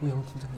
네, 예, 팀장님.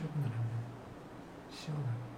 출근을 하면 시원하고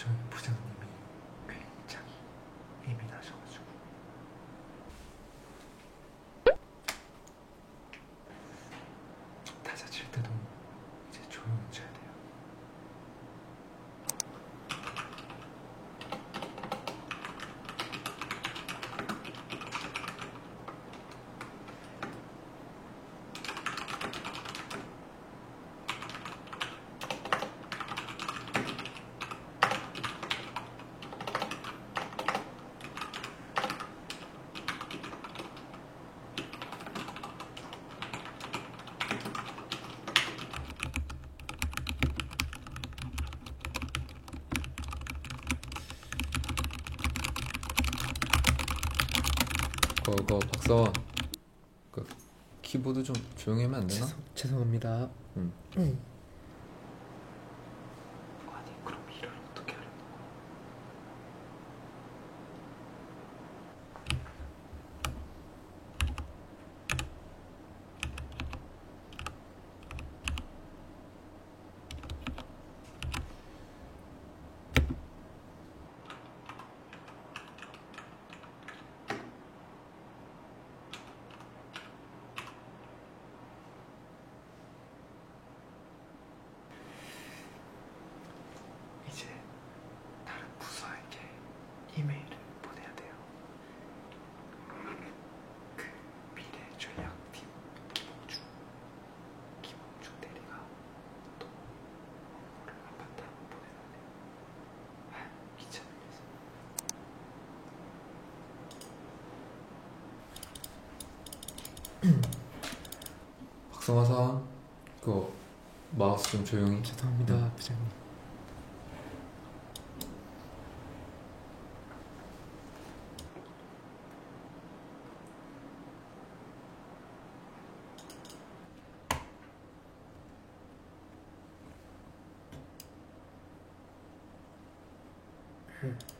좀 보자. 그거 박사원 그 키보드 좀 조용히 하면 안 되나? 죄송, 죄송합니다. 음. 응. 응. 승화상 그 마우스 좀 조용히 죄송합니다 음. 네. 부장님 음.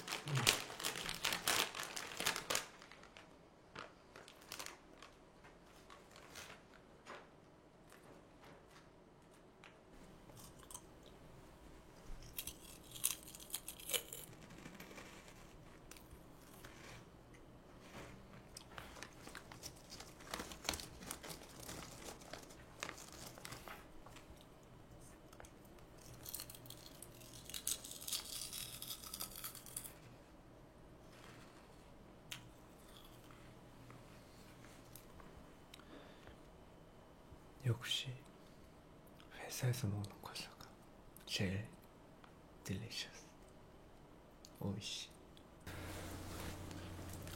역시 회사에서 먹는 콜라가 제일 딜리셔스 오이시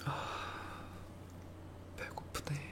아 배고프네.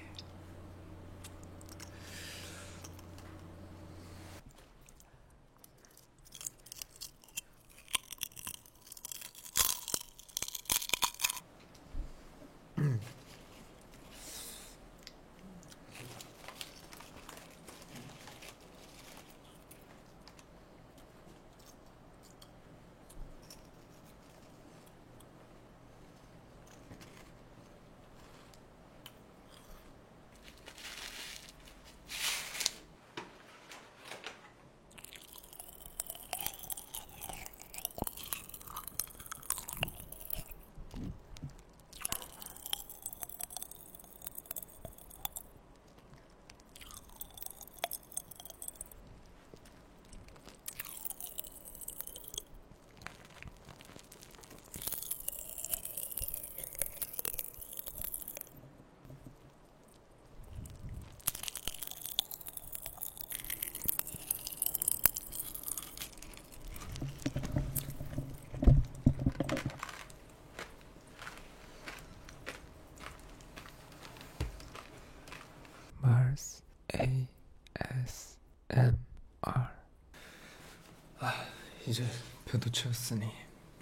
이제 배도 채웠으니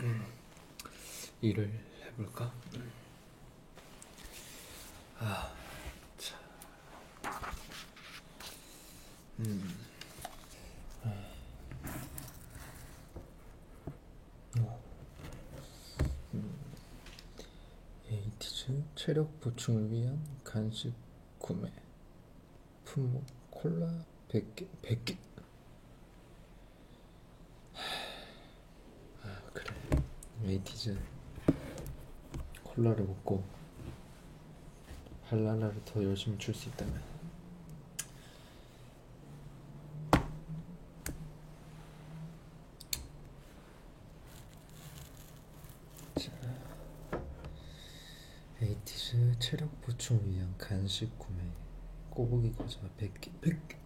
음, 일을 해볼까? 아, 자, 음, 어. 음, 에이티즈 체력 보충을 위한 간식 구매. 품목 콜라 100개 100개 아 그래 에이티즈 콜라를 먹고 할랄라를 더 열심히 줄수 있다면. 자, 에이티즈 체력 보충을 위한 간식 구매. 꼬부기 과자 100개 100개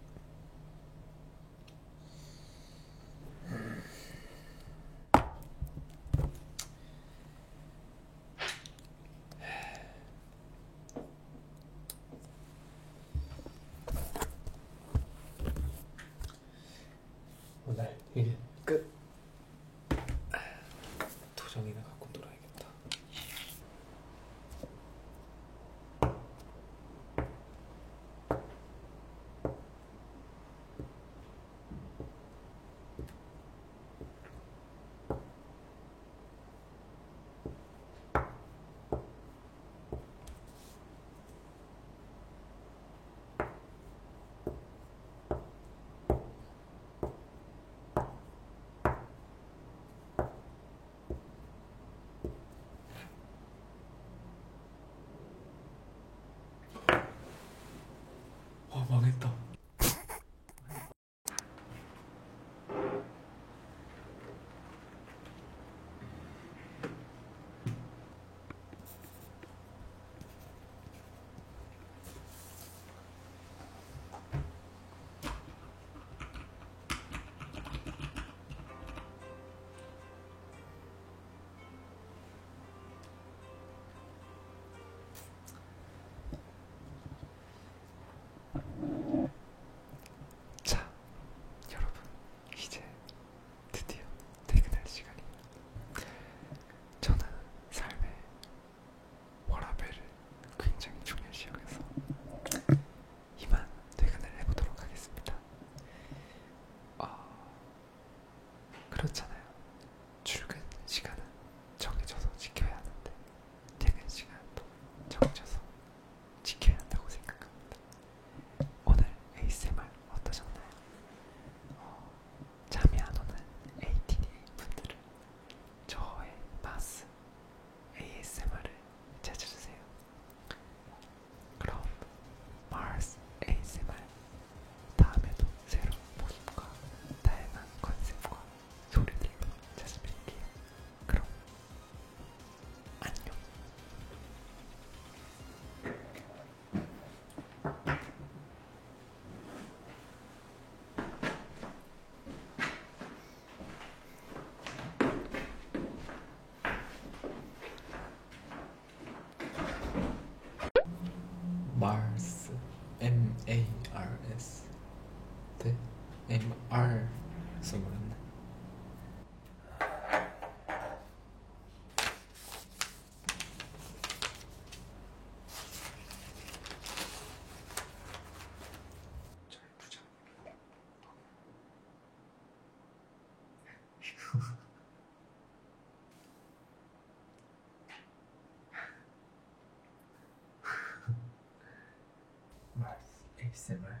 마스 ASMR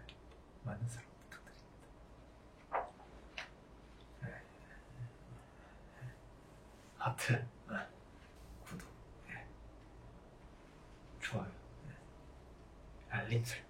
많은 사랑 부탁드립니다. 네. 하트, 네. 구독, 네. 좋아요, 네. 알림 설정.